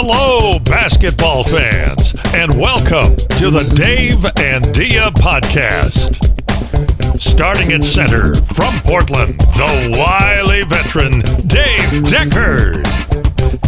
Hello, basketball fans, and welcome to the Dave and Dia podcast. Starting at center from Portland, the wily veteran Dave Deckard.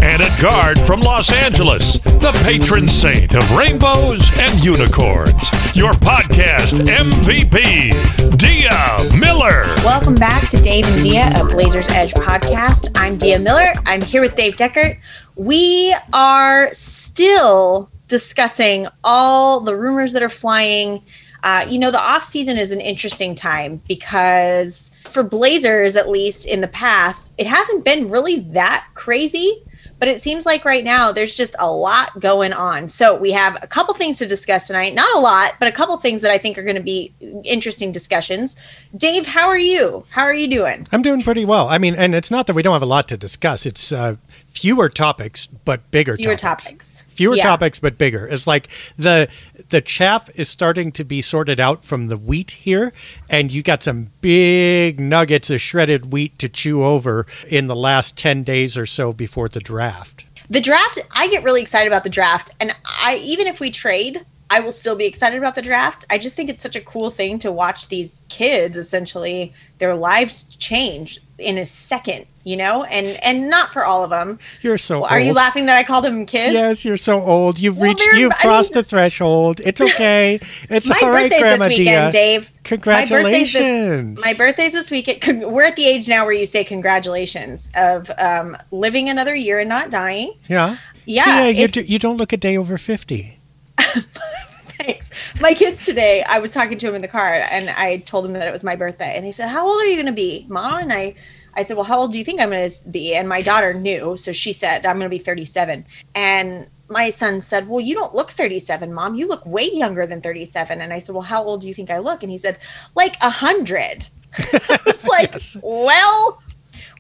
And at guard from Los Angeles, the patron saint of rainbows and unicorns, your podcast MVP, Dia Miller. Welcome back to Dave and Dia, a Blazers Edge podcast. I'm Dia Miller. I'm here with Dave Deckard. We are still discussing all the rumors that are flying. Uh, you know, the off season is an interesting time because for Blazers, at least in the past, it hasn't been really that crazy. But it seems like right now there's just a lot going on. So we have a couple things to discuss tonight. Not a lot, but a couple things that I think are going to be interesting discussions. Dave, how are you? How are you doing? I'm doing pretty well. I mean, and it's not that we don't have a lot to discuss. It's uh, fewer topics but bigger Fewer topics. topics. Fewer Yeah. topics but bigger. It's like the the chaff is starting to be sorted out from the wheat here, and you got some big nuggets of shredded wheat to chew over in the last ten days or so before the draft. the draft i get really excited about the draft and i even if we trade i will still be excited about the draft i just think it's such a cool thing to watch these kids essentially their lives change in a second you know and and not for all of them You're so are you laughing that i called them kids Yes, you're so old. You've Well, reached, you've I crossed mean- the threshold. It's okay. It's my all right, birthday's Grandma this weekend, Dia. Dave. My birthday's Congratulations. this, my birthday's this weekend. We're at the age now where you say congratulations of um, living another year and not dying. yeah. Yeah, you, do, you don't look a day over 50. Thanks. My kids today, I was talking to him in the car and I told him that it was my birthday. And he said, How old are you going to be, Mom? And I, I said, Well, how old do you think I'm going to be? And my daughter knew. So she said, I'm going to be 37. And my son said, Well, you don't look 37, Mom. You look way younger than 37. And I said, Well, how old do you think I look? And he said, Like a 100. I was like, Well,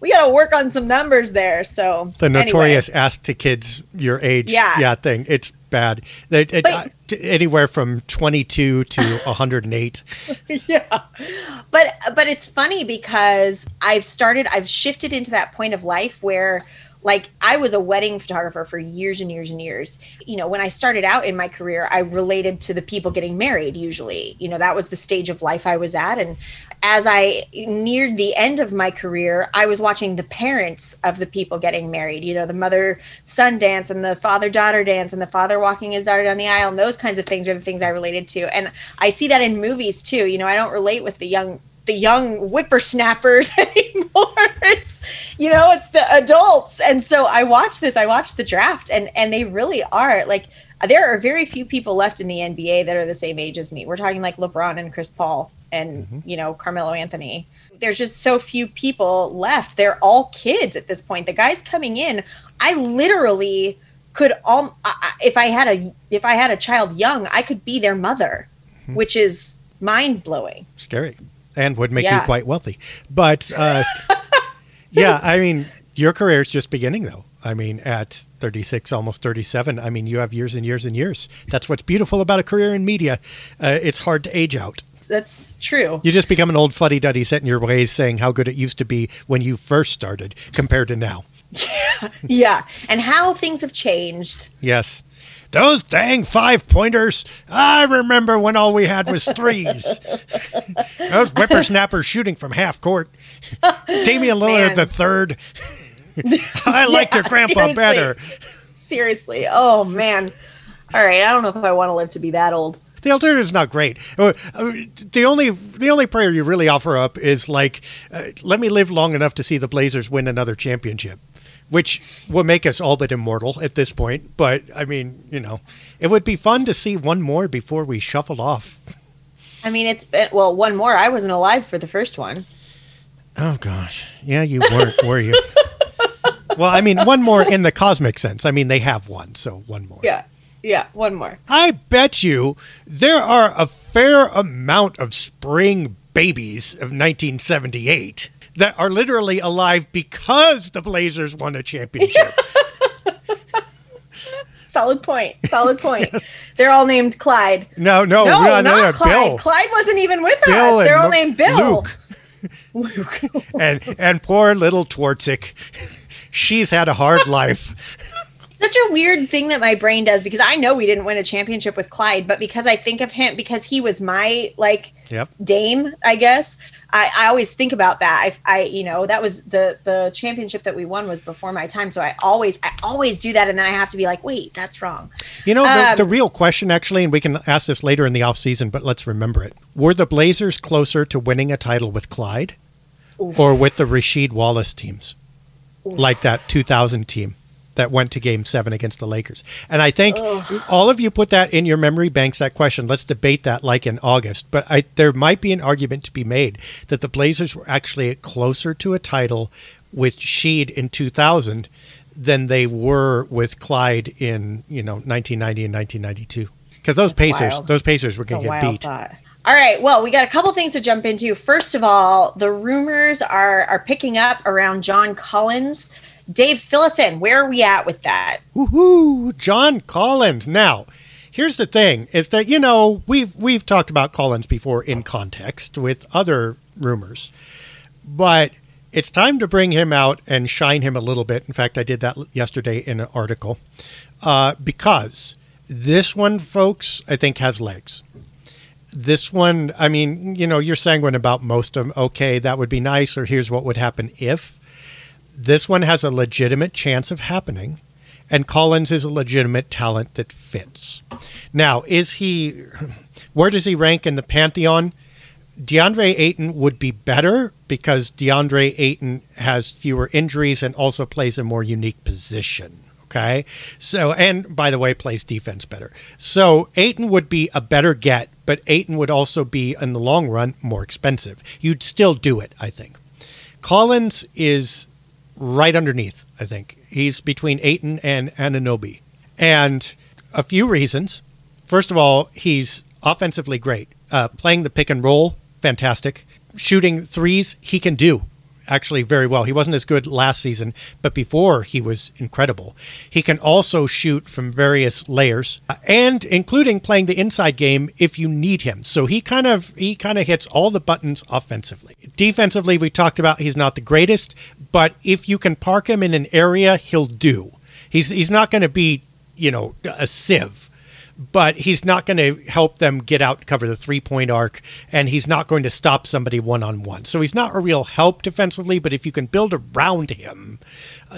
we got to work on some numbers there. So The anyway. notorious ask to kids your age Yeah. thing. It's bad. It, it, But- t- anywhere from 22 to 108. yeah. But but it's funny because i've started i've shifted into that point of life where like i was a wedding photographer for years and years and years. You know when i started out in my career i related to the people getting married usually. You know that was the stage of life i was at. And as i neared the end of my career i was watching the parents of the people getting married you know the mother son dance and the father daughter dance and the father walking his daughter down the aisle and those kinds of things are the things i related to and i see that in movies too you know i don't relate with the young the young whippersnappers anymore. It's you know, it's the adults. And so I watched this, I watched the draft and and they really are like there are very few people left in the NBA that are the same age as me. We're talking like LeBron and Chris Paul and you know, Carmelo Anthony. There's just so few people left. They're all kids at this point. The guys coming in, I literally could all if I had a if I had a child young, I could be their mother, which is mind blowing. Scary. And would make you quite wealthy. But uh, yeah, I mean, your career is just beginning, though. I mean, at 36, almost 37, I mean, you have years and years and years. That's what's beautiful about a career in media. Uh, it's hard to age out. That's true. You just become an old fuddy duddy set in your ways saying how good it used to be when you first started compared to now. Yeah. yeah. And how things have changed. Yes. Those dang five pointers. I remember when all we had was threes. Those whippersnappers shooting from half court. Damian Lillard the third. I liked your grandpa seriously. better. Seriously. Oh man. All right, I don't know if I want to live to be that old. The alternative is not great. Uh, uh, The only the only prayer you really offer up is like, uh, let me live long enough to see the Blazers win another championship, which will make us all but immortal at this point. But I mean, you know, it would be fun to see one more before we shuffle off. I mean, it's been well, one more. I wasn't alive for the first one. Oh gosh, yeah, you weren't, were you? well, I mean, one more in the cosmic sense. I mean, they have one, so one more. Yeah, yeah, one more. I bet you there are a fair amount of spring babies of 1978 that are literally alive because the Blazers won a championship. Solid point. Solid point. They're all named Clyde. no, no, No, no, no, not no, Clyde. Bill, Clyde wasn't even with Bill us. They're and all named Bill. Luke, and and poor little Twardzik. She's had a hard life. Such a weird thing that my brain does because I know we didn't win a championship with Clyde, but because I think of him because he was my like Yep. Dame, I guess. I, I always think about that. I, I, you know, that was the the championship that we won was before my time, so I always I always do that, and then I have to be like, wait, that's wrong. You know, the, Um, the real question, actually, and we can ask this later in the off season, but let's remember it. Were the Blazers closer to winning a title with Clyde or with the Rasheed Wallace teams? Like that 2000 team that went to game seven against the Lakers. And I think all of you put that in your memory banks, that question. Let's debate that like in August. But I, there might be an argument to be made that the Blazers were actually closer to a title with Sheed in 2000 than they were with Clyde in, you know, 1990 and 1992. Because those Pacers, wild. those Pacers were going to get beat. thought. All right. Well, we got a couple things to jump into. First of all, the rumors are are picking up around John Collins. Dave, fill us in. Where are we at with that? Woohoo! John Collins. Now, here's the thing: is that you know we've we've talked about Collins before in context with other rumors, but it's time to bring him out and shine him a little bit. In fact, I did that yesterday in an article uh, because this one, folks, I think has legs. This one, I mean, you know, you're sanguine about most of them. Okay, that would be nice, or here's what would happen if. This one has a legitimate chance of happening and Collins is a legitimate talent that fits. Now, is he where does he rank in the pantheon? DeAndre Ayton would be better because DeAndre Ayton has fewer injuries and also plays a more unique position. Okay. So, and by the way, plays defense better. So, Ayton would be a better get, but Ayton would also be, in the long run, more expensive. You'd still do it, I think. Collins is right underneath, I think. He's between Ayton and Anunoby. And a few reasons. First of all, he's offensively great. Uh, playing the pick and roll, fantastic. Shooting threes, he can do actually very well. He wasn't as good last season, but before he was incredible. He can also shoot from various layers uh, and including playing the inside game if you need him. So he kind of he kind of hits all the buttons offensively. Defensively, we talked about he's not the greatest, but if you can park him in an area, he'll do. He's he's not going to be, you know, a sieve but he's not going to help them get out and cover the three point arc, and he's not going to stop somebody one on one. So he's not a real help defensively, but if you can build around him,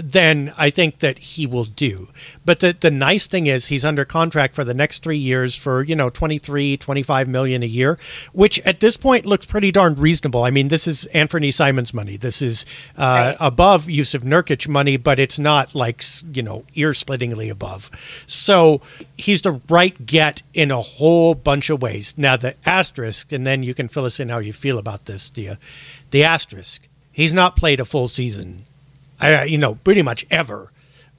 then I think that he will do. But the, the nice thing is he's under contract for the next three years for, you know, 23, 25 million a year, which at this point looks pretty darn reasonable. I mean, this is Anfernee Simons money. This is uh, Right. above Jusuf Nurkic money, but it's not like, you know, ear splittingly above. So he's the right get in a whole bunch of ways. Now, the asterisk, and then you can fill us in how you feel about this, Dia. The asterisk, he's not played a full season, I, uh, you know, pretty much ever.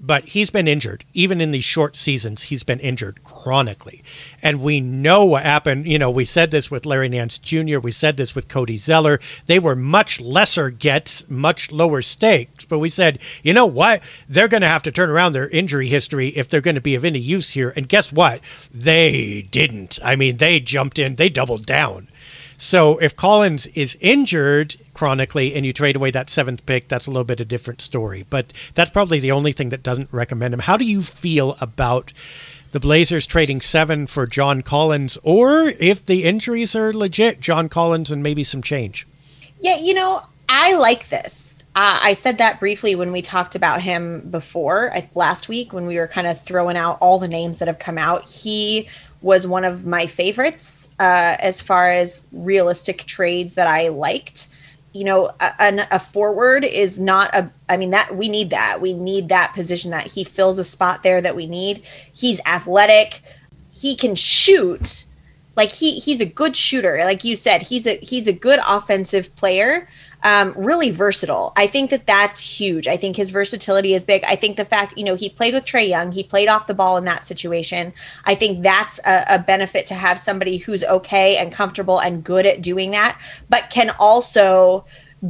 But he's been injured. Even in these short seasons, he's been injured chronically. And we know what happened. You know, we said this with Larry Nance Jr., we said this with Cody Zeller. They were much lesser gets, much lower stakes. But we said, you know what? They're going to have to turn around their injury history if they're going to be of any use here. And guess what? They didn't. I mean, they jumped in, they doubled down. So if Collins is injured chronically and you trade away that seventh pick, that's a little bit a different story. But that's probably the only thing that doesn't recommend him. How do you feel about the Blazers trading seven for John Collins, or if the injuries are legit, John Collins and maybe some change? Yeah, you know, I like this. Uh, I said that briefly when we talked about him before I, last week when we were kind of throwing out all the names that have come out. He was one of my favorites uh, as far as realistic trades that I liked. You know, a, a, forward is not a. I mean that we need that. We need that position that he fills a spot there that we need. He's athletic. He can shoot. Like he he's a good shooter. Like you said, he's a he's a good offensive player um, really versatile. I think that that's huge. I think his versatility is big. I think the fact, you know, he played with Trae Young, he played off the ball in that situation. I think that's a, a benefit to have somebody who's okay and comfortable and good at doing that, but can also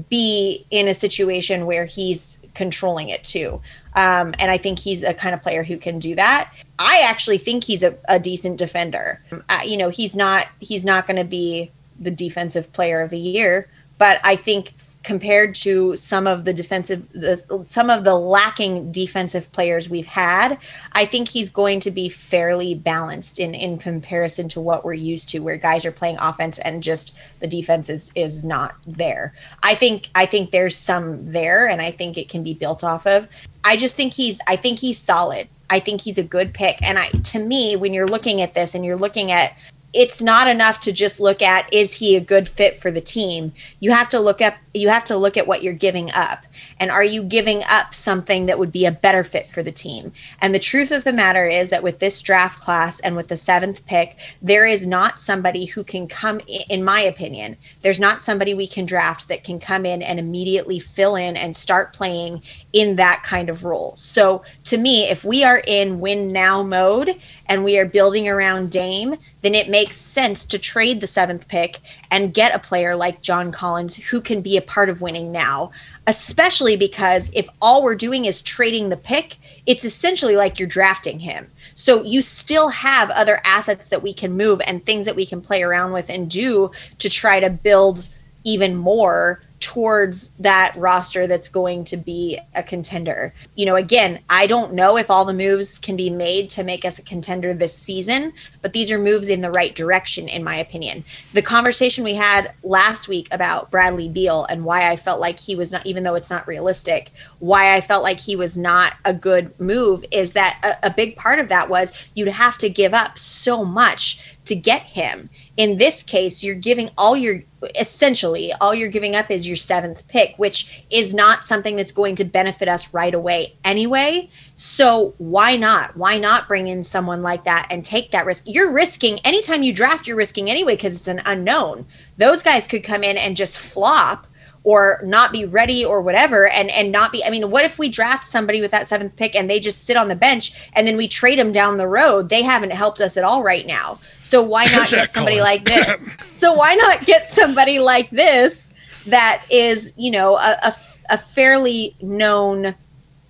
be in a situation where he's controlling it too. Um, and I think he's a kind of player who can do that. I actually think he's a, a decent defender. Uh, you know, he's not he's not going to be the defensive player of the year, but I think compared to some of the defensive the, some of the lacking defensive players we've had i think he's going to be fairly balanced in in comparison to what we're used to where guys are playing offense and just the defense is is not there. I think i think there's some there and i think it can be built off of. I just think he's i think he's solid. I think he's a good pick. And I to me, when you're looking at this and you're looking at it's not enough to just look at is he a good fit for the team? You have to look up you have to look at what you're giving up. And are you giving up something that would be a better fit for the team? And the truth of the matter is that with this draft class and with the seventh pick there is not somebody who can come in my opinion there's not somebody we can draft that can come in and immediately fill in and start playing in that kind of role. So to me if we are in win now mode and we are building around dame then it makes sense to trade the seventh pick and get a player like john collins who can be a part of winning now, especially because if all we're doing is trading the pick, it's essentially like you're drafting him. So you still have other assets that we can move and things that we can play around with and do to try to build even more towards that roster that's going to be a contender. You know, again, I don't know if all the moves can be made to make us a contender this season, but these are moves in the right direction, in my opinion. The conversation we had last week about Bradley Beal and why I felt like he was not, even though it's not realistic, why I felt like he was not a good move is that a, a big part of that was you'd have to give up so much to get him in this case you're giving all your essentially all you're giving up is your seventh pick which is not something that's going to benefit us right away anyway. So why not? Why not bring in someone like that and take that risk? You're risking anytime you draft you're risking anyway because it's an unknown. Those guys could come in and just flop or not be ready or whatever and and not be i mean what if we draft somebody with that seventh pick and they just sit on the bench and then we trade them down the road? They haven't helped us at all right now. So why not get somebody like this? So why not get somebody like this that is you know a, a, a fairly known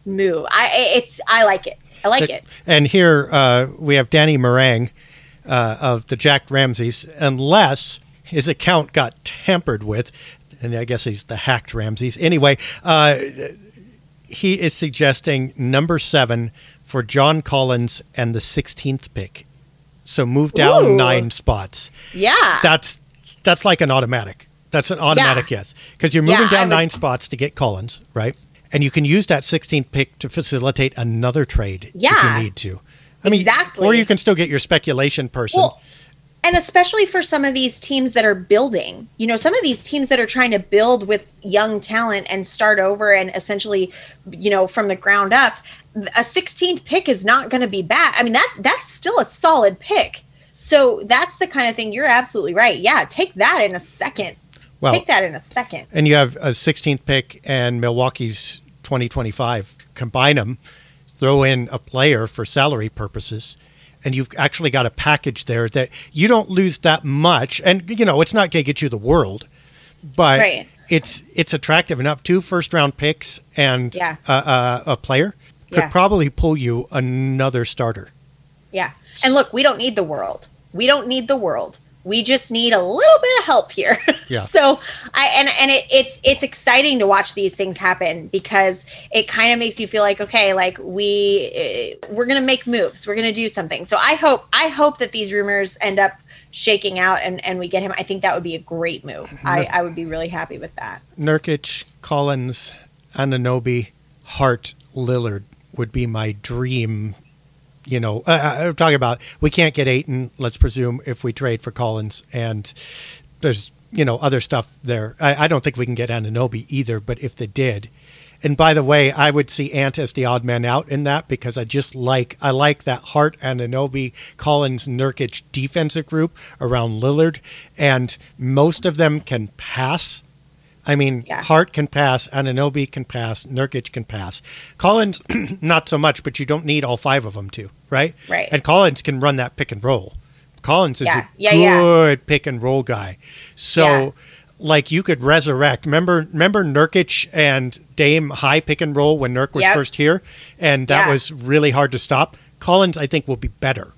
move? I it's i like it. I like it. And here uh, we have danny Marang uh, of the jack ramsays unless his account got tampered with and I guess he's the hacked Ramses. Anyway, uh, he is suggesting number seven for John Collins and the 16th pick. So move down Ooh. nine spots. Yeah. That's that's like an automatic. That's an automatic yeah. yes. Because you're moving yeah, down would... nine spots to get Collins, right? And you can use that 16th pick to facilitate another trade yeah. if you need to. I mean, exactly. Or you can still get your speculation person. Well, and especially for some of these teams that are building you know some of these teams that are trying to build with young talent and start over and essentially you know from the ground up a 16th pick is not going to be bad. I mean that's that's still a solid pick. So that's the kind of thing you're absolutely right. Yeah take that in a second. Well, take that in a second. and you have a 16th pick and milwaukee's 2025 combine them throw in a player for salary purposes and you've actually got a package there that you don't lose that much. And you know, it's not going to get you the world, but right. it's it's attractive enough. Two first round picks and yeah. a, a, a, player could yeah. probably pull you another starter. Yeah, and look, we don't need the world. We don't need the world we just need a little bit of help here. Yeah. so I and and it, it's it's exciting to watch these things happen because it kind of makes you feel like okay, like we eh, we're gonna make moves, we're gonna do something. So I hope I hope that these rumors end up shaking out and and we get him. I think that would be a great move. I I would be really happy with that. Nurkic, Collins, Anunoby, Hart, Lillard would be my dream. You know, uh, I'm talking about we can't get Ayton. let's presume, if we trade for Collins, and there's you know other stuff there. I, I don't think we can get Anunoby either, but if they did, and by the way, I would see Ant as the odd man out in that because I just like I like that Hart Anunoby, Collins, Nurkic defensive group around Lillard, and most of them can pass. I mean, Yeah. Hart can pass, Anunoby can pass, Nurkic can pass. Collins, not so much, but you don't need all five of them to, right? Right. And Collins can run that pick and roll. Collins is Yeah. a Yeah, good pick and roll guy. So, like, you could resurrect. Remember, remember Nurkic and Dame high pick and roll when Nurk was Yep. first here, and that was really hard to stop. Collins, I think, will be better.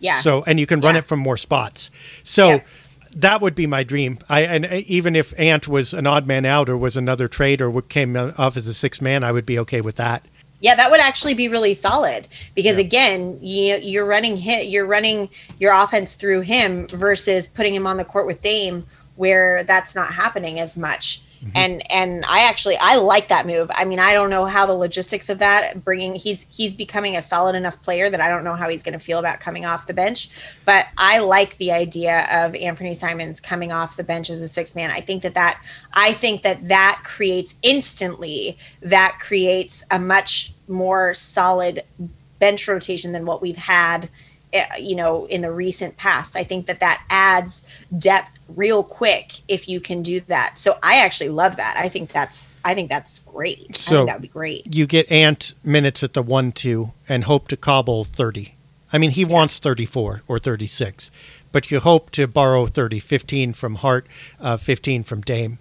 Yeah. So, and you can run it from more spots. So. Yeah. That would be my dream. I and even if Ant was an odd man out or was another trade or came off as a six man, I would be okay with that. Yeah, that would actually be really solid because again, you you're running hit, you're running your offense through him versus putting him on the court with Dame, where that's not happening as much. Mm-hmm. And and I actually I like that move. I mean, I don't know how the logistics of that bringing he's he's becoming a solid enough player that I don't know how he's going to feel about coming off the bench. But I like the idea of Anfernee Simons coming off the bench as a six man. I think that that I think that that creates instantly that creates a much more solid bench rotation than what we've had you know in the recent past i think that that adds depth real quick if you can do that so i actually love that i think that's i think that's great So- that would be great You get Ant minutes at the one two and hope to cobble thirty. I mean, he wants thirty four or thirty six, but you hope to borrow 30, 15 from Hart, uh, fifteen from Dame,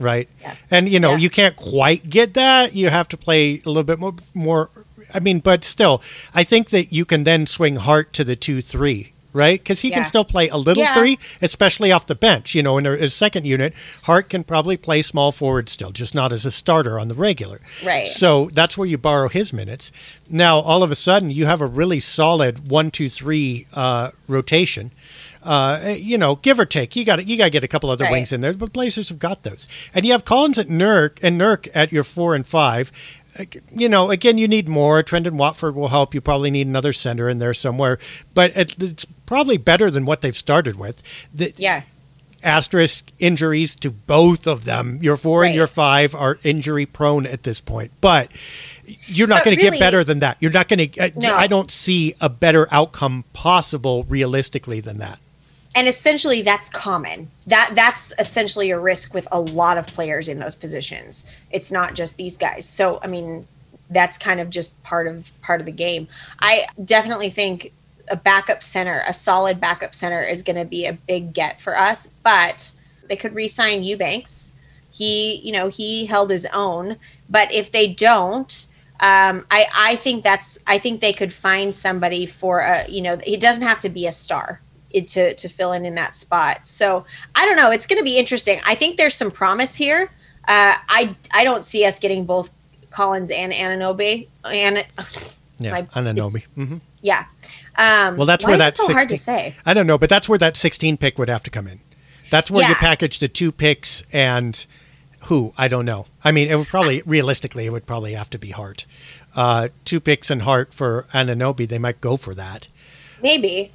right? Yeah. And you know Yeah. you can't quite get that. You have to play a little bit more. More. I mean, but still, I think that you can then swing Hart to the two three. Right, because he Yeah. can still play a little Yeah. three, especially off the bench. You know, in his second unit, Hart can probably play small forward still, just not as a starter on the regular. Right. So that's where you borrow his minutes. Now, all of a sudden, you have a really solid one, two, three uh, rotation. Uh, you know, give or take, you got you got to get a couple other Right. wings in there, but Blazers have got those. And you have Collins at Nurk and Nurk at your four and five. You know, again, you need more. Trendon Watford will help. You probably need another center in there somewhere, but it, it's probably better than what they've started with. The, yeah asterisk injuries to both of them. Your four and your five are injury prone at this point, but you're not going to really- get better than that. You're not going to. No. I don't see a better outcome possible realistically than that. And essentially that's common. That that's essentially a risk with a lot of players in those positions. It's not just these guys. So i mean that's kind of just part of part of the game. I definitely think a backup center a solid backup center is going to be a big get for us but they could re-sign eubanks. He you know he held his own but if they don't um, I, I think that's I think they could find somebody for a you know it doesn't have to be a star to to fill in in that spot. So I don't know. It's going to be interesting. I think there's some promise here. Uh, I I don't see us getting both Collins and Anunoby and Yeah, My- Anunoby. it's- hmm yeah. Um, Well, that's where is that it so hard to say. I don't know, but that's where that 16 pick would have to come in. That's where you package the two picks and who I don't know. I mean, it would probably realistically it would probably have to be Hart. Uh, two picks and Hart for Anunoby. They might go for that. Maybe.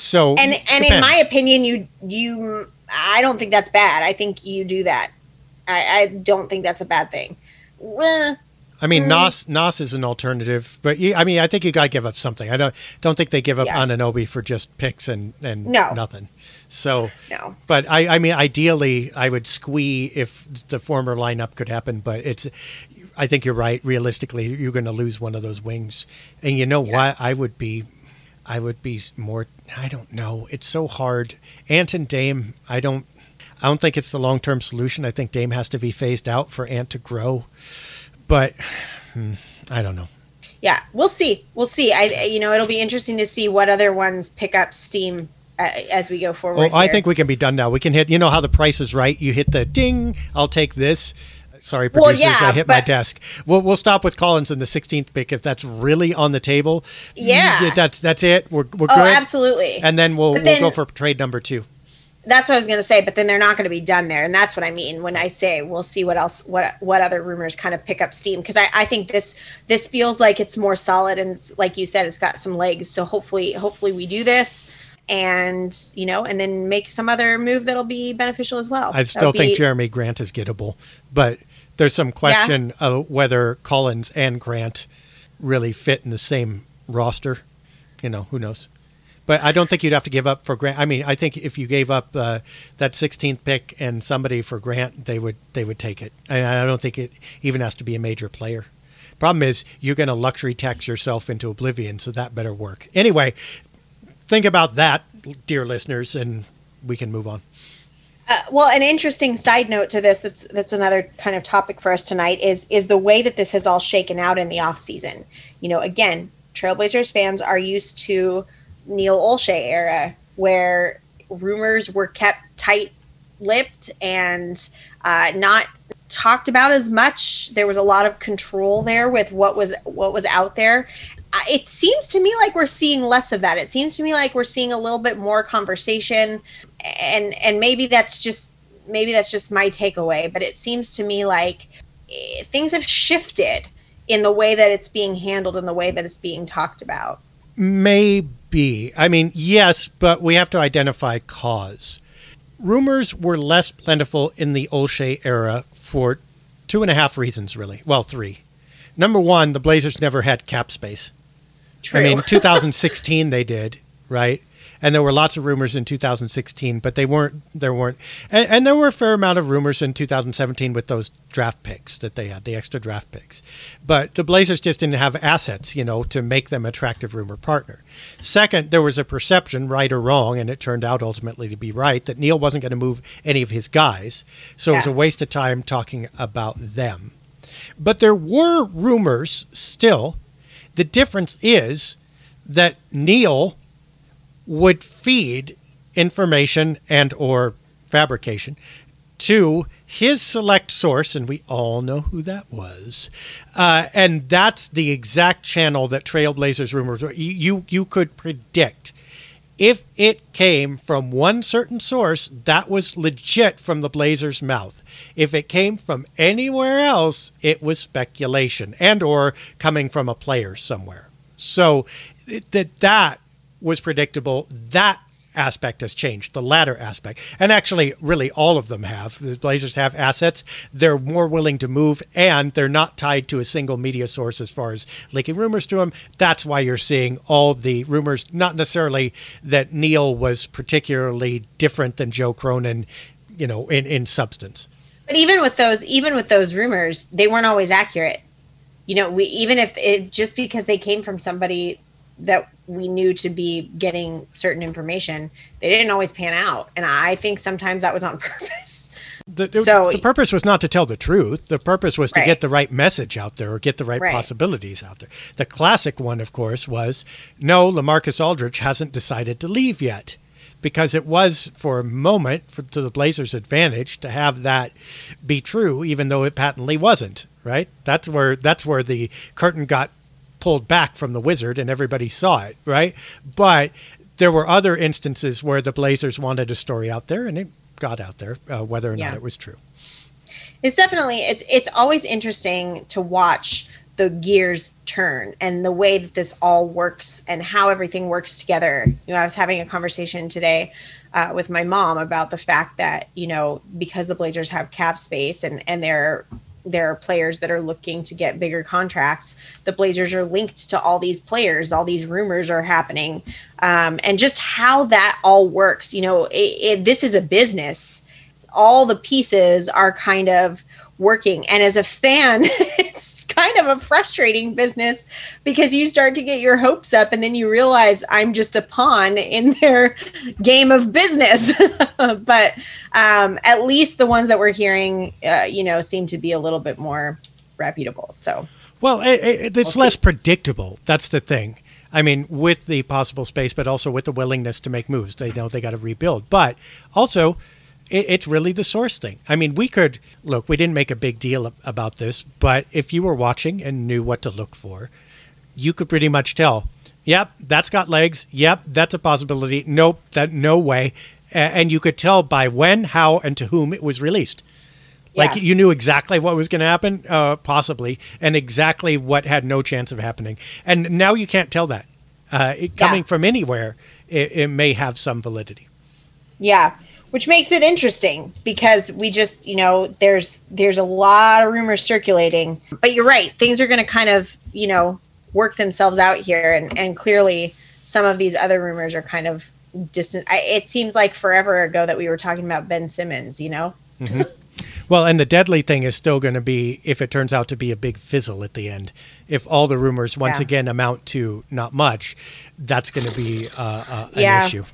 So and and in my opinion, you you I don't think that's bad. I think you do that. I, I don't think that's a bad thing. Well, I mean, Mm. Nos Nos is an alternative, but you, I mean, I think you got to give up something. I don't don't think they give up Yeah. Anunoby for just picks and and No. nothing. So, no. but I, I mean, ideally, I would squee if the former lineup could happen. But it's, I think you're right. Realistically, you're going to lose one of those wings, and you know Yeah. what? I would be, I would be more. I don't know. It's so hard. Ant and Dame. I don't. I don't think it's the long term solution. I think Dame has to be phased out for Ant to grow. But hmm, I don't know. Yeah, we'll see. We'll see. I you know it'll be interesting to see what other ones pick up steam uh, as we go forward. Oh, I think we can be done now. We can hit. You know how the price is right. You hit the ding. I'll take this. Sorry, Well, producers. yeah, I hit my desk. We'll we'll stop with Collins in the 16th pick if that's really on the table. Yeah. that's that's it. We're we're Oh, good. absolutely. And then we'll But we'll go for trade number two. that's what I was going to say, but then they're not going to be done there, and that's what I mean when I say we'll see what else, what what other rumors kind of pick up steam because I, I think this this feels like it's more solid and like you said, it's got some legs. So hopefully, hopefully we do this, and you know, and then make some other move that'll be beneficial as well. I still think Jerami Grant is gettable, but there's some question yeah. of whether Collins and Grant really fit in the same roster. You know, who knows? But I don't think you'd have to give up for Grant. I mean, I think if you gave up uh, that 16th pick and somebody for Grant, they would they would take it. And I don't think it even has to be a major player. Problem is, you're going to luxury tax yourself into oblivion, so that better work. Anyway, think about that, dear listeners, and we can move on. Uh, well, an interesting side note to this that's that's another kind of topic for us tonight is is the way that this has all shaken out in the off season. You know, again, Trailblazers fans are used to Neil Olshey era where rumors were kept tight lipped and uh, not talked about as much. There was a lot of control there with what was what was out there. It seems to me like we're seeing less of that. It seems to me like we're seeing a little bit more conversation, and and maybe that's just maybe that's just my takeaway. But it seems to me like eh, things have shifted in the way that it's being handled and the way that it's being talked about. Maybe. I mean, yes, but we have to identify cause. Rumors were less plentiful in the Olshey era for two and a half reasons, really. Well, three. Number one, the Blazers never had cap space. True. I mean, 2016 they did, right? And there were lots of rumors in 2016, but they weren't. There weren't, and, and, there were a fair amount of rumors in 2017 with those draft picks that they had, the extra draft picks. But the Blazers just didn't have assets, you know, to make them attractive rumor partner. Second, there was a perception, right or wrong, and it turned out ultimately to be right, that Neil wasn't going to move any of his guys, so yeah. it was a waste of time talking about them. But there were rumors still. The difference is that Neil would feed information and or fabrication to his select source, and we all know who that was. Uh, and that's the exact channel that Trailblazers rumors were. You, you, could predict if it came from one certain source, that was legit from the Blazers' mouth. If it came from anywhere else, it was speculation and or coming from a player somewhere. So that that was predictable. That aspect has changed, the latter aspect. And actually, really, all of them have. The Blazers have assets. They're more willing to move, and they're not tied to a single media source as far as leaking rumors to them. That's why you're seeing all the rumors, not necessarily that Neil was particularly different than Joe Cronin, you know, in, in substance. But even with those, even with those rumors, they weren't always accurate. You know, we even if it just because they came from somebody that we knew to be getting certain information, they didn't always pan out. And I think sometimes that was on purpose. The, so the purpose was not to tell the truth. The purpose was to right. get the right message out there or get the right, right, possibilities out there. The classic one, of course, was no, Lamarcus Aldridge hasn't decided to leave yet. Because it was for a moment for, to the Blazers' advantage to have that be true, even though it patently wasn't. Right? That's where that's where the curtain got pulled back from the wizard and everybody saw it, right? But there were other instances where the Blazers wanted a story out there and it got out there, uh, whether or yeah. not it was true. It's definitely it's it's always interesting to watch the gears turn and the way that this all works and how everything works together. You know, I was having a conversation today uh, with my mom about the fact that you know because the Blazers have cap space and and they're there are players that are looking to get bigger contracts. The Blazers are linked to all these players. All these rumors are happening, um, and just how that all works. You know, it, it, this is a business. All the pieces are kind of working. And as a fan, it's kind of a frustrating business because you start to get your hopes up and then you realize I'm just a pawn in their game of business. but um, at least the ones that we're hearing, uh, you know, seem to be a little bit more reputable. So, well, it, it, it's we'll less see. predictable. That's the thing. I mean, with the possible space, but also with the willingness to make moves. They know they got to rebuild. But also, it, it's really the source thing. I mean, we could look. We didn't make a big deal about this, but if you were watching and knew what to look for, you could pretty much tell. Yep, that's got legs. Yep, that's a possibility. Nope, that no way. And you could tell by when, how, and to whom it was released. Like you knew exactly what was going to happen, uh, possibly, and exactly what had no chance of happening. And now you can't tell that. Uh, it, Yeah. coming from anywhere, it, it may have some validity. Yeah, which makes it interesting because we just, you know, there's there's a lot of rumors circulating. But you're right, things are going to kind of, you know, work themselves out here and and clearly some of these other rumors are kind of distant. I, it seems like forever ago that we were talking about Ben Simmons, you know. Well, and the deadly thing is still going to be if it turns out to be a big fizzle at the end. If all the rumors once Yeah. again amount to not much, that's going to be uh, uh, an Yeah. issue.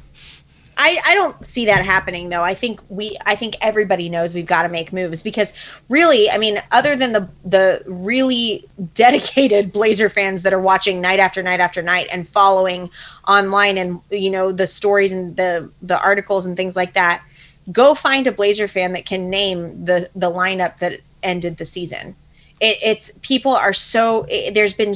I, I don't see that happening though. I think we I think everybody knows we've got to make moves because really, I mean, other than the the really dedicated Blazer fans that are watching night after night after night and following online and you know the stories and the the articles and things like that, go find a Blazer fan that can name the the lineup that ended the season. It, it's people are so it, there's been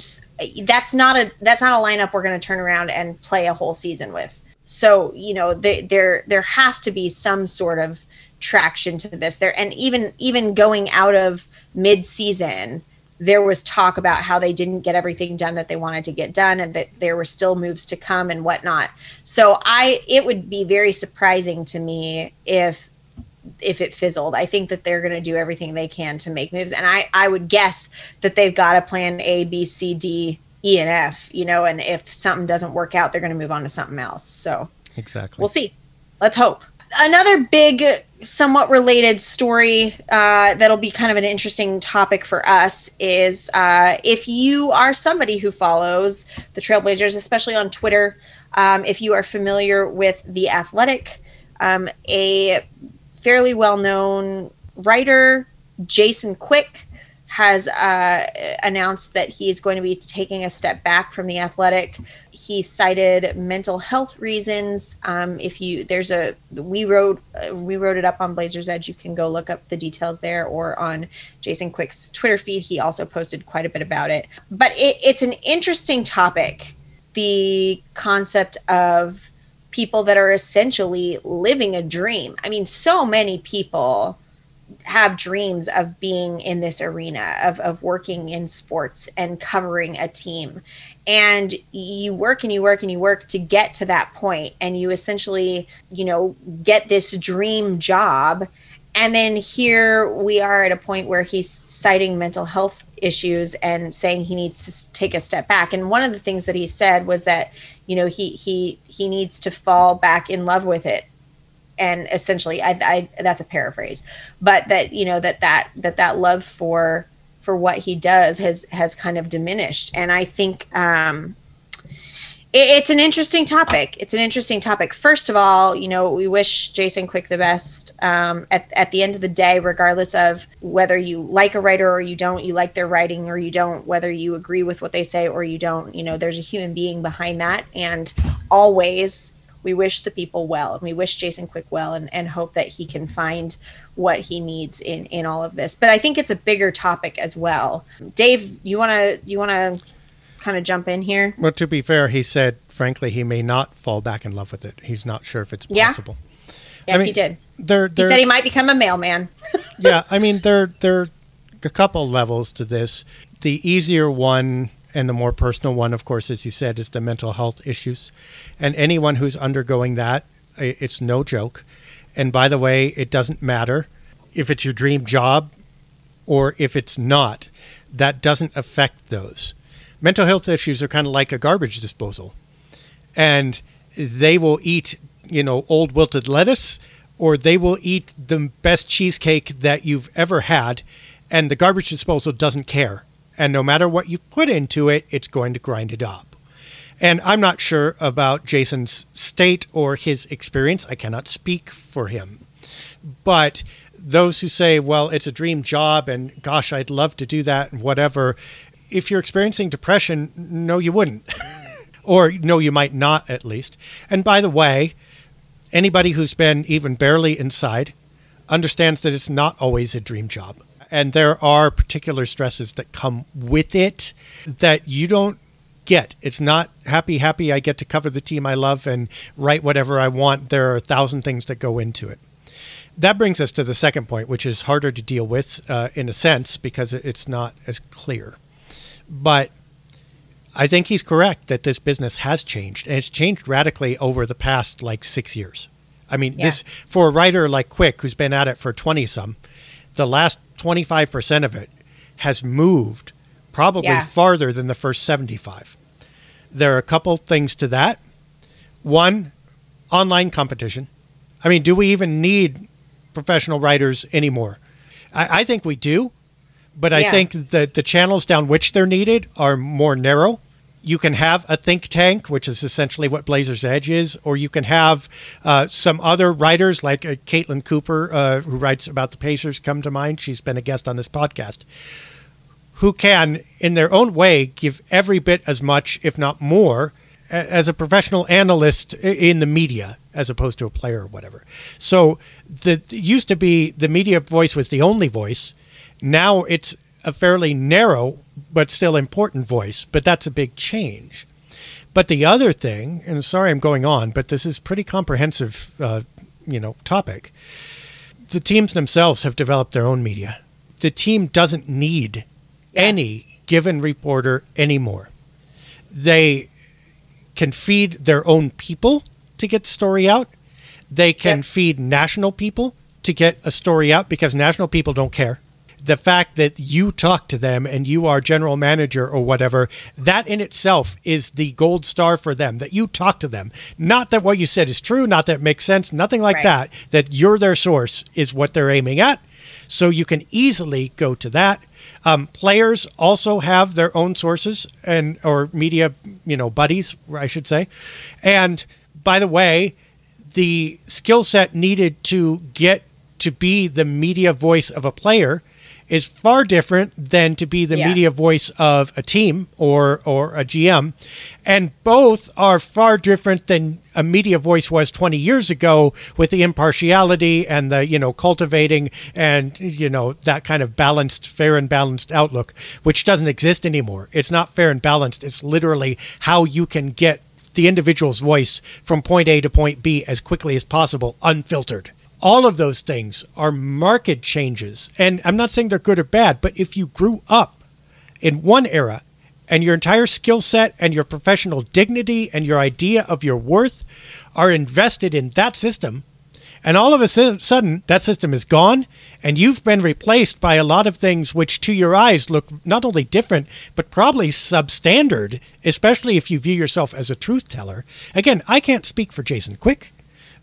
that's not a that's not a lineup we're going to turn around and play a whole season with so you know they, there there has to be some sort of traction to this there. And even even going out of mid-season there was talk about how they didn't get everything done that they wanted to get done and that there were still moves to come and whatnot. So i it would be very surprising to me if if it fizzled. I think that they're going to do everything they can to make moves. And i i would guess that they've got a plan a b c d e and f you know and if something doesn't work out they're going to move on to something else. So Exactly. we'll see. Let's hope. Another big somewhat related story uh, that'll be kind of an interesting topic for us is uh, if you are somebody who follows the trailblazers especially on twitter um, if you are familiar with the athletic um, a fairly well-known writer jason quick has uh, announced that he is going to be taking a step back from the athletic. He cited mental health reasons. Um, if you there's a we wrote uh, we wrote it up on Blazers Edge. You can go look up the details there, or on Jason Quick's Twitter feed. He also posted quite a bit about it. But it, it's an interesting topic. The concept of people that are essentially living a dream. I mean, so many people have dreams of being in this arena of, of working in sports and covering a team. And you work and you work and you work to get to that point and you essentially you know get this dream job. And then here we are at a point where he's citing mental health issues and saying he needs to take a step back. And one of the things that he said was that you know he he he needs to fall back in love with it and essentially I, I that's a paraphrase but that you know that that that that love for for what he does has has kind of diminished. And i think um it's an interesting topic. It's an interesting topic. First of all you know we wish jason quick the best um, at, at the end of the day regardless of whether you like a writer or you don't you like their writing or you don't whether you agree with what they say or you don't you know there's a human being behind that. And always we wish the people well and we wish jason quick well and, and hope that he can find what he needs in in all of this but i think it's a bigger topic as well dave you want to you want to kind of jump in here Well, to be fair, he said, frankly, he may not fall back in love with it. He's not sure if it's possible. yeah I mean, he did There, he said he might become a mailman yeah, I mean, there, there are a couple levels to this. The easier one and the more personal one, of course, as you said, is the mental health issues. And anyone who's undergoing that, it's no joke. And by the way, it doesn't matter if it's your dream job or if it's not. That doesn't affect those. Mental health issues are kind of like a garbage disposal. And they will eat, you know, old wilted lettuce or they will eat the best cheesecake that you've ever had and the garbage disposal doesn't care. And no matter what you put into it, it's going to grind it up. And I'm not sure about Jason's state or his experience. I cannot speak for him. But those who say, well, it's a dream job and gosh, I'd love to do that and whatever, if you're experiencing depression, no, you wouldn't. or no, you might not at least. And by the way, anybody who's been even barely inside understands that it's not always a dream job. And there are particular stresses that come with it that you don't get. It's not happy, happy. I get to cover the team I love and write whatever I want. There are a thousand things that go into it. That brings us to the second point, which is harder to deal with uh, in a sense because it's not as clear. But I think he's correct that this business has changed, and it's changed radically over the past like six years. I mean, yeah. this for a writer like Quick, who's been at it for twenty some, the last twenty five percent of it has moved probably yeah. farther than the first seventy five. There are a couple things to that. One, online competition. I mean, do we even need professional writers anymore? I, I think we do, but I think that the channels down which they're needed are more narrow you can have a think tank, which is essentially what Blazers Edge is, or you can have uh, some other writers like uh, Caitlin Cooper, uh, who writes about the Pacers, come to mind. She's been a guest on this podcast, who can, in their own way, give every bit as much, if not more, as a professional analyst in the media as opposed to a player or whatever. So the used to be the media voice was the only voice. Now it's a fairly narrow but still important voice, but that's a big change. But the other thing, and sorry I'm going on, but this is pretty comprehensive, uh, you know, topic. The teams themselves have developed their own media. The team doesn't need yeah. any given reporter anymore. They can feed their own people to get story out. They can yep. feed national people to get a story out because national people don't care the fact that you talk to them and you are general manager or whatever, that in itself is the gold star for them, that you talk to them. Not that what you said is true, not that it makes sense, nothing like right. that, that you're their source is what they're aiming at. So you can easily go to that. Um, players also have their own sources and or media, you know, buddies, I should say. And by the way, the skill set needed to get to be the media voice of a player is far different than to be the yeah. media voice of a team or or a GM, and both are far different than a media voice was 20 years ago with the impartiality and the you know cultivating and you know that kind of balanced fair and balanced outlook which doesn't exist anymore. It's not fair and balanced. It's literally how you can get the individual's voice from point A to point B as quickly as possible unfiltered all of those things are market changes. And I'm not saying they're good or bad, but if you grew up in one era and your entire skill set and your professional dignity and your idea of your worth are invested in that system, and all of a sudden that system is gone and you've been replaced by a lot of things which to your eyes look not only different but probably substandard especially if you view yourself as a truth teller again i can't speak for jason quick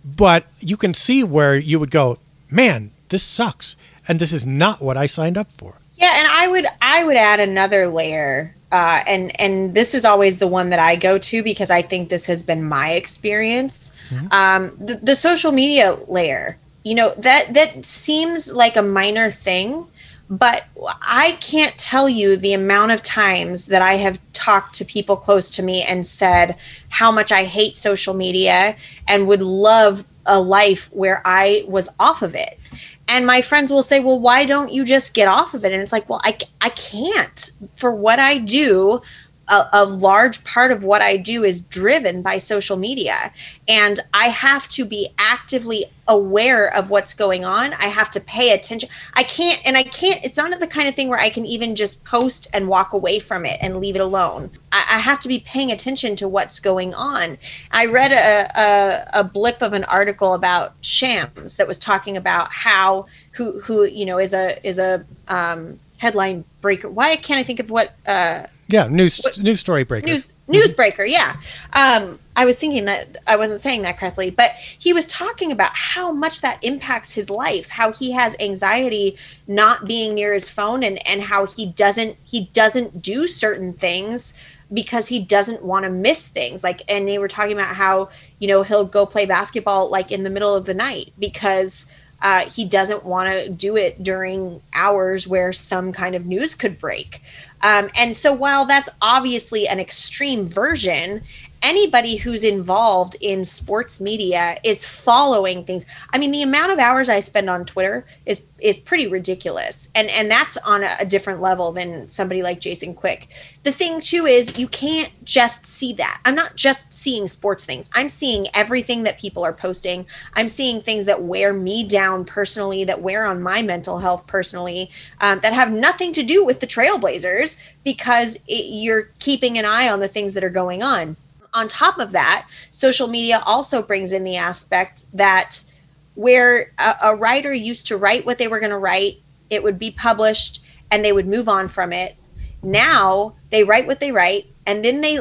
but you can see where you would go, man, this sucks, and this is not what I signed up for. Yeah, and I would I would add another layer, uh, and and this is always the one that I go to because I think this has been my experience. Mm-hmm. Um, the, the social media layer, you know that that seems like a minor thing, but I can't tell you the amount of times that I have talked to people close to me and said how much I hate social media and would love a life where I was off of it. And my friends will say, Well, why don't you just get off of it? And it's like, Well, I, I can't. For what I do, a, a, large part of what I do is driven by social media. And I have to be actively aware of what's going on. I have to pay attention. I can't, and I can't, it's not the kind of thing where I can even just post and walk away from it and leave it alone. I, I have to be paying attention to what's going on. I read a, a, a blip of an article about Shams that was talking about how, who, who, you know, is a, is a, um, headline breaker. Why can't I think of what, uh, yeah, news what, news story breaker. News newsbreaker, yeah. Um, I was thinking that I wasn't saying that correctly, but he was talking about how much that impacts his life, how he has anxiety not being near his phone and and how he doesn't he doesn't do certain things because he doesn't want to miss things. Like and they were talking about how, you know, he'll go play basketball like in the middle of the night because uh, he doesn't want to do it during hours where some kind of news could break. Um, and so while that's obviously an extreme version, anybody who's involved in sports media is following things. I mean, the amount of hours I spend on Twitter is is pretty ridiculous, and and that's on a, a different level than somebody like Jason Quick. The thing too is you can't just see that. I'm not just seeing sports things. I'm seeing everything that people are posting. I'm seeing things that wear me down personally, that wear on my mental health personally, um, that have nothing to do with the Trailblazers because it, you're keeping an eye on the things that are going on on top of that, social media also brings in the aspect that where a, a writer used to write what they were going to write, it would be published and they would move on from it. Now they write what they write and then they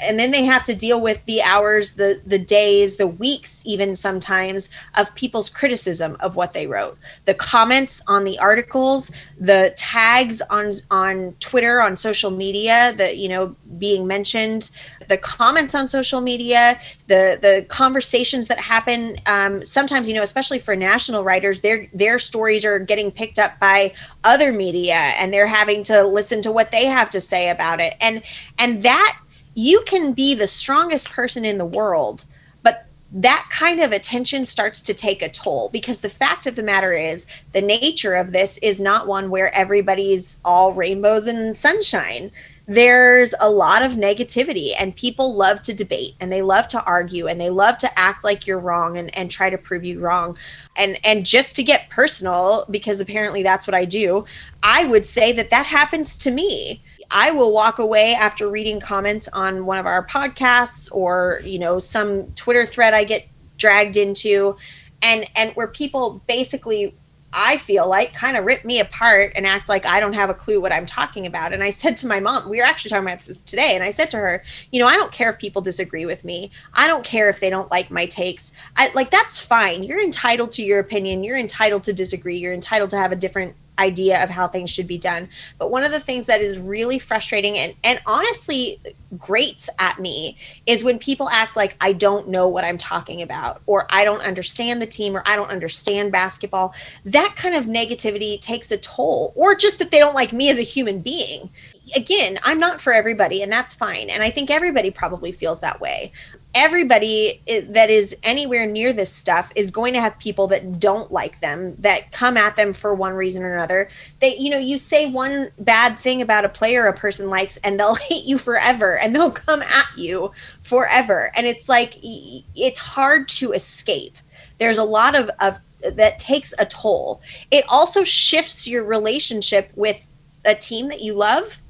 and then they have to deal with the hours the the days the weeks even sometimes of people's criticism of what they wrote. The comments on the articles the tags on on twitter on social media that you know being mentioned the comments on social media the the conversations that happen um, sometimes you know especially for national writers their their stories are getting picked up by other media and they're having to listen to what they have to say about it. And and that you can be the strongest person in the world, but that kind of attention starts to take a toll because the fact of the matter is the nature of this is not one where everybody's all rainbows and sunshine. There's a lot of negativity and people love to debate and they love to argue and they love to act like you're wrong and, and try to prove you wrong. And and just to get personal because apparently that's what i do i would say that that happens to me I will walk away after reading comments on one of our podcasts or, you know, some Twitter thread I get dragged into and and where people basically I feel like kind of rip me apart and act like I don't have a clue what I'm talking about. And I said to my mom, we were actually talking about this today, and I said to her, you know, I don't care if people disagree with me. I don't care if they don't like my takes. I like that's fine. You're entitled to your opinion. You're entitled to disagree. You're entitled to have a different idea of how things should be done. But one of the things that is really frustrating and, and honestly grates at me is when people act like I don't know what I'm talking about, or I don't understand the team, or I don't understand basketball. That kind of negativity takes a toll, or just that they don't like me as a human being again, I'm not for everybody, and that's fine. And I think everybody probably feels that way everybody that is anywhere near this stuff is going to have people that don't like them that come at them for one reason or another. They you know you say one bad thing about a player a person likes and they'll hate you forever and they'll come at you forever. And it's like it's hard to escape. There's a lot of, of that takes a toll. It also shifts your relationship with a team that you love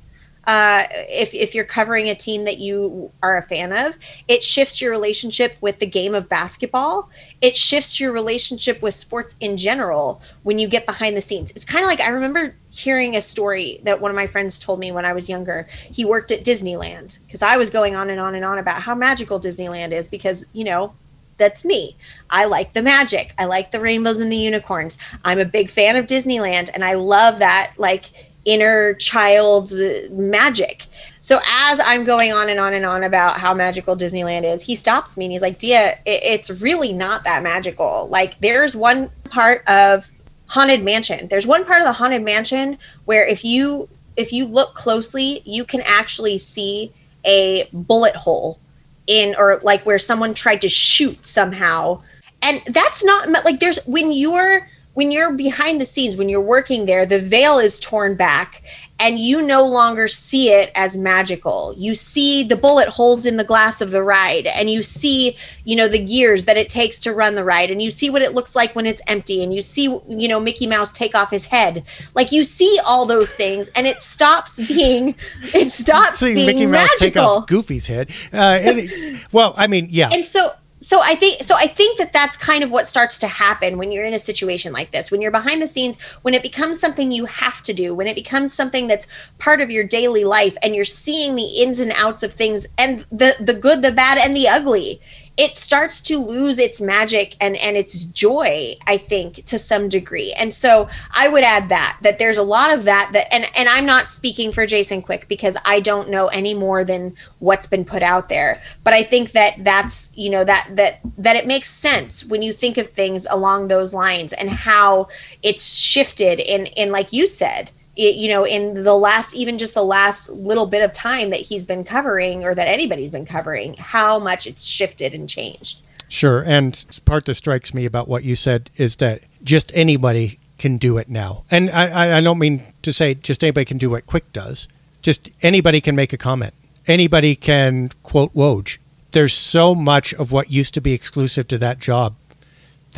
uh, if, if you're covering a team that you are a fan of, it shifts your relationship with the game of basketball. It shifts your relationship with sports in general when you get behind the scenes. It's kind of like I remember hearing a story that one of my friends told me when I was younger. He worked at Disneyland because I was going on and on and on about how magical Disneyland is because, you know, that's me. I like the magic. I like the rainbows and the unicorns. I'm a big fan of Disneyland and I love that like inner child magic. So as I'm going on and on and on about how magical Disneyland is, he stops me and he's like, "Dia, it's really not that magical. Like there's one part of Haunted Mansion. There's one part of the Haunted Mansion where if you if you look closely, you can actually see a bullet hole in or like where someone tried to shoot somehow. And that's not like there's when you're when you're behind the scenes, when you're working there, the veil is torn back and you no longer see it as magical. You see the bullet holes in the glass of the ride and you see, you know, the gears that it takes to run the ride and you see what it looks like when it's empty and you see, you know, Mickey Mouse take off his head. Like you see all those things and it stops being it stops being Mickey Mouse magical. take off Goofy's head. Uh, it, well, I mean, yeah. And so so i think so i think that that's kind of what starts to happen when you're in a situation like this when you're behind the scenes when it becomes something you have to do when it becomes something that's part of your daily life and you're seeing the ins and outs of things and the the good the bad and the ugly it starts to lose its magic and and its joy i think to some degree. And so i would add that that there's a lot of that that and and i'm not speaking for jason quick because i don't know any more than what's been put out there. But i think that that's you know that that that it makes sense when you think of things along those lines and how it's shifted in in like you said it, you know, in the last, even just the last little bit of time that he's been covering or that anybody's been covering, how much it's shifted and changed. Sure. And part that strikes me about what you said is that just anybody can do it now. And I, I don't mean to say just anybody can do what Quick does. Just anybody can make a comment. Anybody can quote Woj. There's so much of what used to be exclusive to that job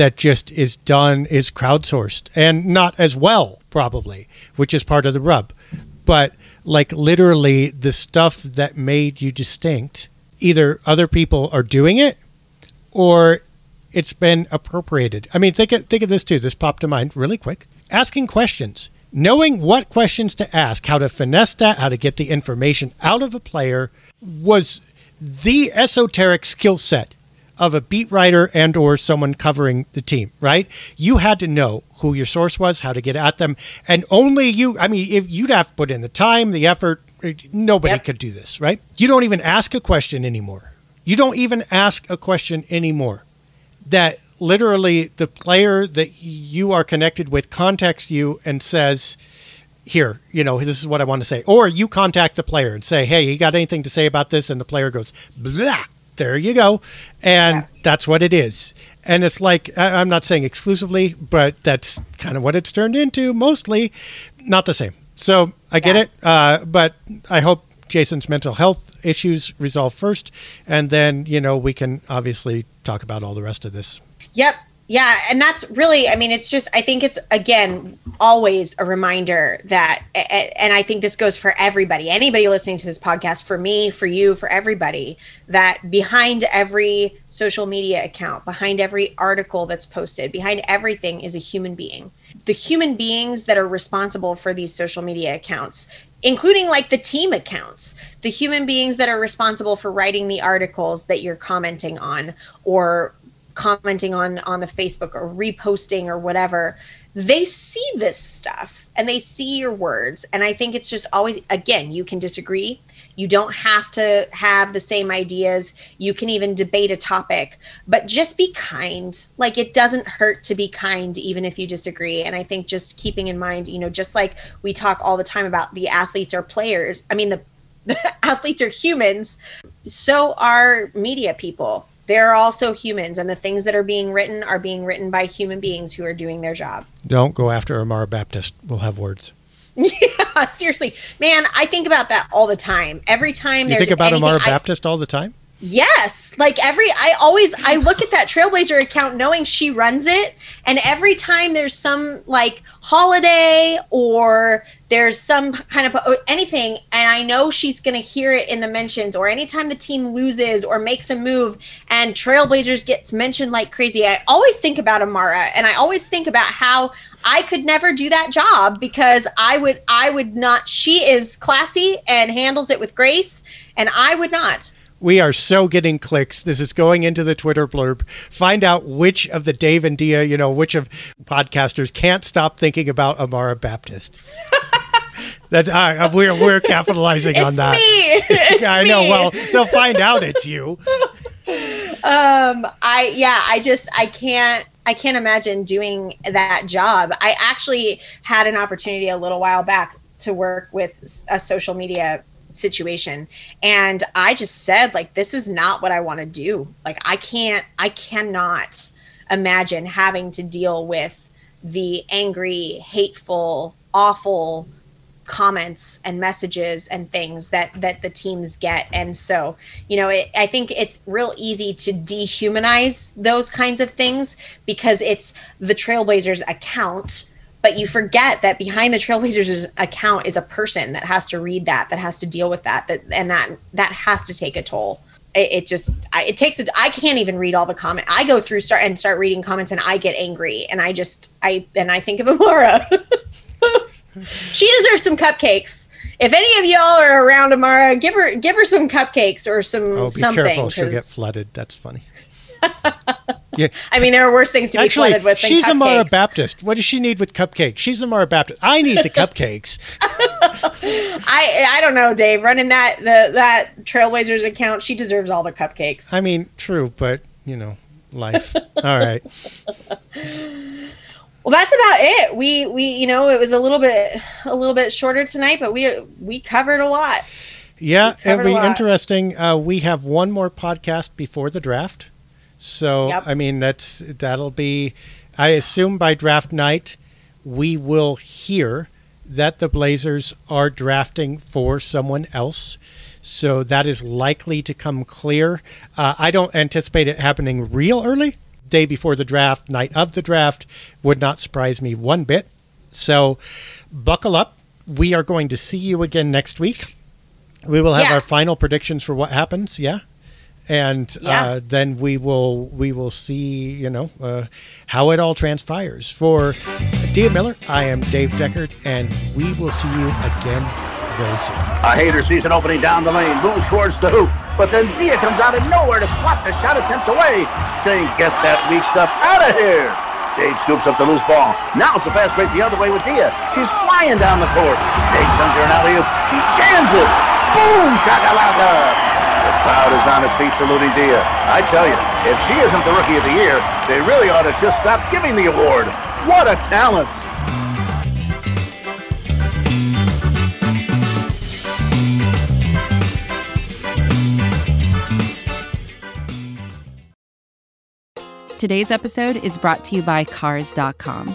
that just is done is crowdsourced and not as well probably which is part of the rub. But like literally the stuff that made you distinct either other people are doing it or it's been appropriated. I mean think of, think of this too. This popped to mind really quick. Asking questions. Knowing what questions to ask how to finesse that how to get the information out of a player was the esoteric skill set of a beat writer and or someone covering the team, right? You had to know who your source was, how to get at them, and only you. I mean, if you'd have to put in the time, the effort, nobody yep. could do this, right? You don't even ask a question anymore. You don't even ask a question anymore. That literally the player that you are connected with contacts you and says, here, you know, this is what I want to say. Or you contact the player and say, hey, you got anything to say about this? And the player goes, blah there you go. And yeah. that's what it is. And it's like, I'm not saying exclusively, but that's kind of what it's turned into, mostly not the same. So I get yeah. it. Uh, but I hope Jason's mental health issues resolve first. And then, you know, we can obviously talk about all the rest of this. Yep. Yeah, and that's really, I mean, it's just, I think it's, again, always a reminder that, and I think this goes for everybody, anybody listening to this podcast, for me, for you, for everybody, that behind every social media account, behind every article that's posted, behind everything is a human being. The human beings that are responsible for these social media accounts including like the team accounts, the human beings that are responsible for writing the articles that you're commenting on or commenting on on the Facebook or reposting or whatever, they see this stuff and they see your words. And I think it's just always again, you can disagree. You don't have to have the same ideas. You can even debate a topic, but just be kind. Like it doesn't hurt to be kind even if you disagree. And I think just keeping in mind, you know, just like we talk all the time about the athletes or players, I mean the the athletes are humans, so are media people they're also humans and the things that are being written are being written by human beings who are doing their job. Don't go after amara baptist. We'll have words. Yeah seriously. Man i think about that all the time. Every time you think about amara I, baptist all the time Yes, like every I always I look at that Trailblazer account knowing she runs it and every time there's some like holiday or there's some kind of uh, anything and I know she's going to hear it in the mentions or anytime the team loses or makes a move and Trailblazers gets mentioned like crazy I always think about Amara and I always think about how I could never do that job because I would I would not she is classy and handles it with grace and I would not we are so getting clicks. This is going into the Twitter blurb. Find out which of the Dave and Dia, you know, which of podcasters can't stop thinking about Amara Baptist. that uh, we're we're capitalizing on that. I know. Me. Well, they'll find out it's you. Um, I yeah, I just I can't I can't imagine doing that job. I actually had an opportunity a little while back to work with a social media situation. And i just said like this is not what i want to do. Like i can't i cannot imagine having to deal with the angry hateful awful comments and messages and things that that the teams get. And so you know it, i think it's real easy to dehumanize those kinds of things because it's the trailblazers account but you forget that behind the trailblazers account is a person that has to read that that has to deal with that that and that that has to take a toll. It, it just I, it takes it i can't even read all the comment. I go through start and start reading comments and i get angry and i just i and i think of amara she deserves some cupcakes. If any of y'all are around amara give her give her some cupcakes or some oh, be something careful. She'll get flooded. That's funny yeah. I mean, there are worse things to Actually, be flooded with. she's Amara Baptist. What does she need with cupcakes? She's Amara Baptist. I need the cupcakes. I I don't know, Dave. Running that the that Trailblazers account, she deserves all the cupcakes. I mean, true, but you know, life. all right. Well, that's about it. We we you know it was a little bit a little bit shorter tonight, but we we covered a lot. Yeah, it'll be interesting. Uh, we have one more podcast before the draft, so Yep. I mean that's that'll be. I assume by draft night, we will hear that the Blazers are drafting for someone else. So that is likely to come clear. Uh, I don't anticipate it happening real early. Day before the draft, night of the draft, would not surprise me one bit. So buckle up. We are going to see you again next week. We will have Yeah. our final predictions for what happens. Yeah. And Yeah. uh, then we will we will see you know uh, how it all transpires. For Dia Miller, I am Dave Deckard, and we will see you again very soon. A hater sees an opening down the lane, moves towards the hoop, but then Dia comes out of nowhere to swat the shot attempt away, saying, get that weak stuff out of here. Dave scoops up the loose ball. Now it's a fast break the other way with Dia. She's flying down the court. Dave sends her an alley-oop. She jams it. Boom, shakalaka. The crowd is on its feet saluting Dia. I tell you, if she isn't the Rookie of the Year, they really ought to just stop giving the award. What a talent. Today's episode is brought to you by Cars.com.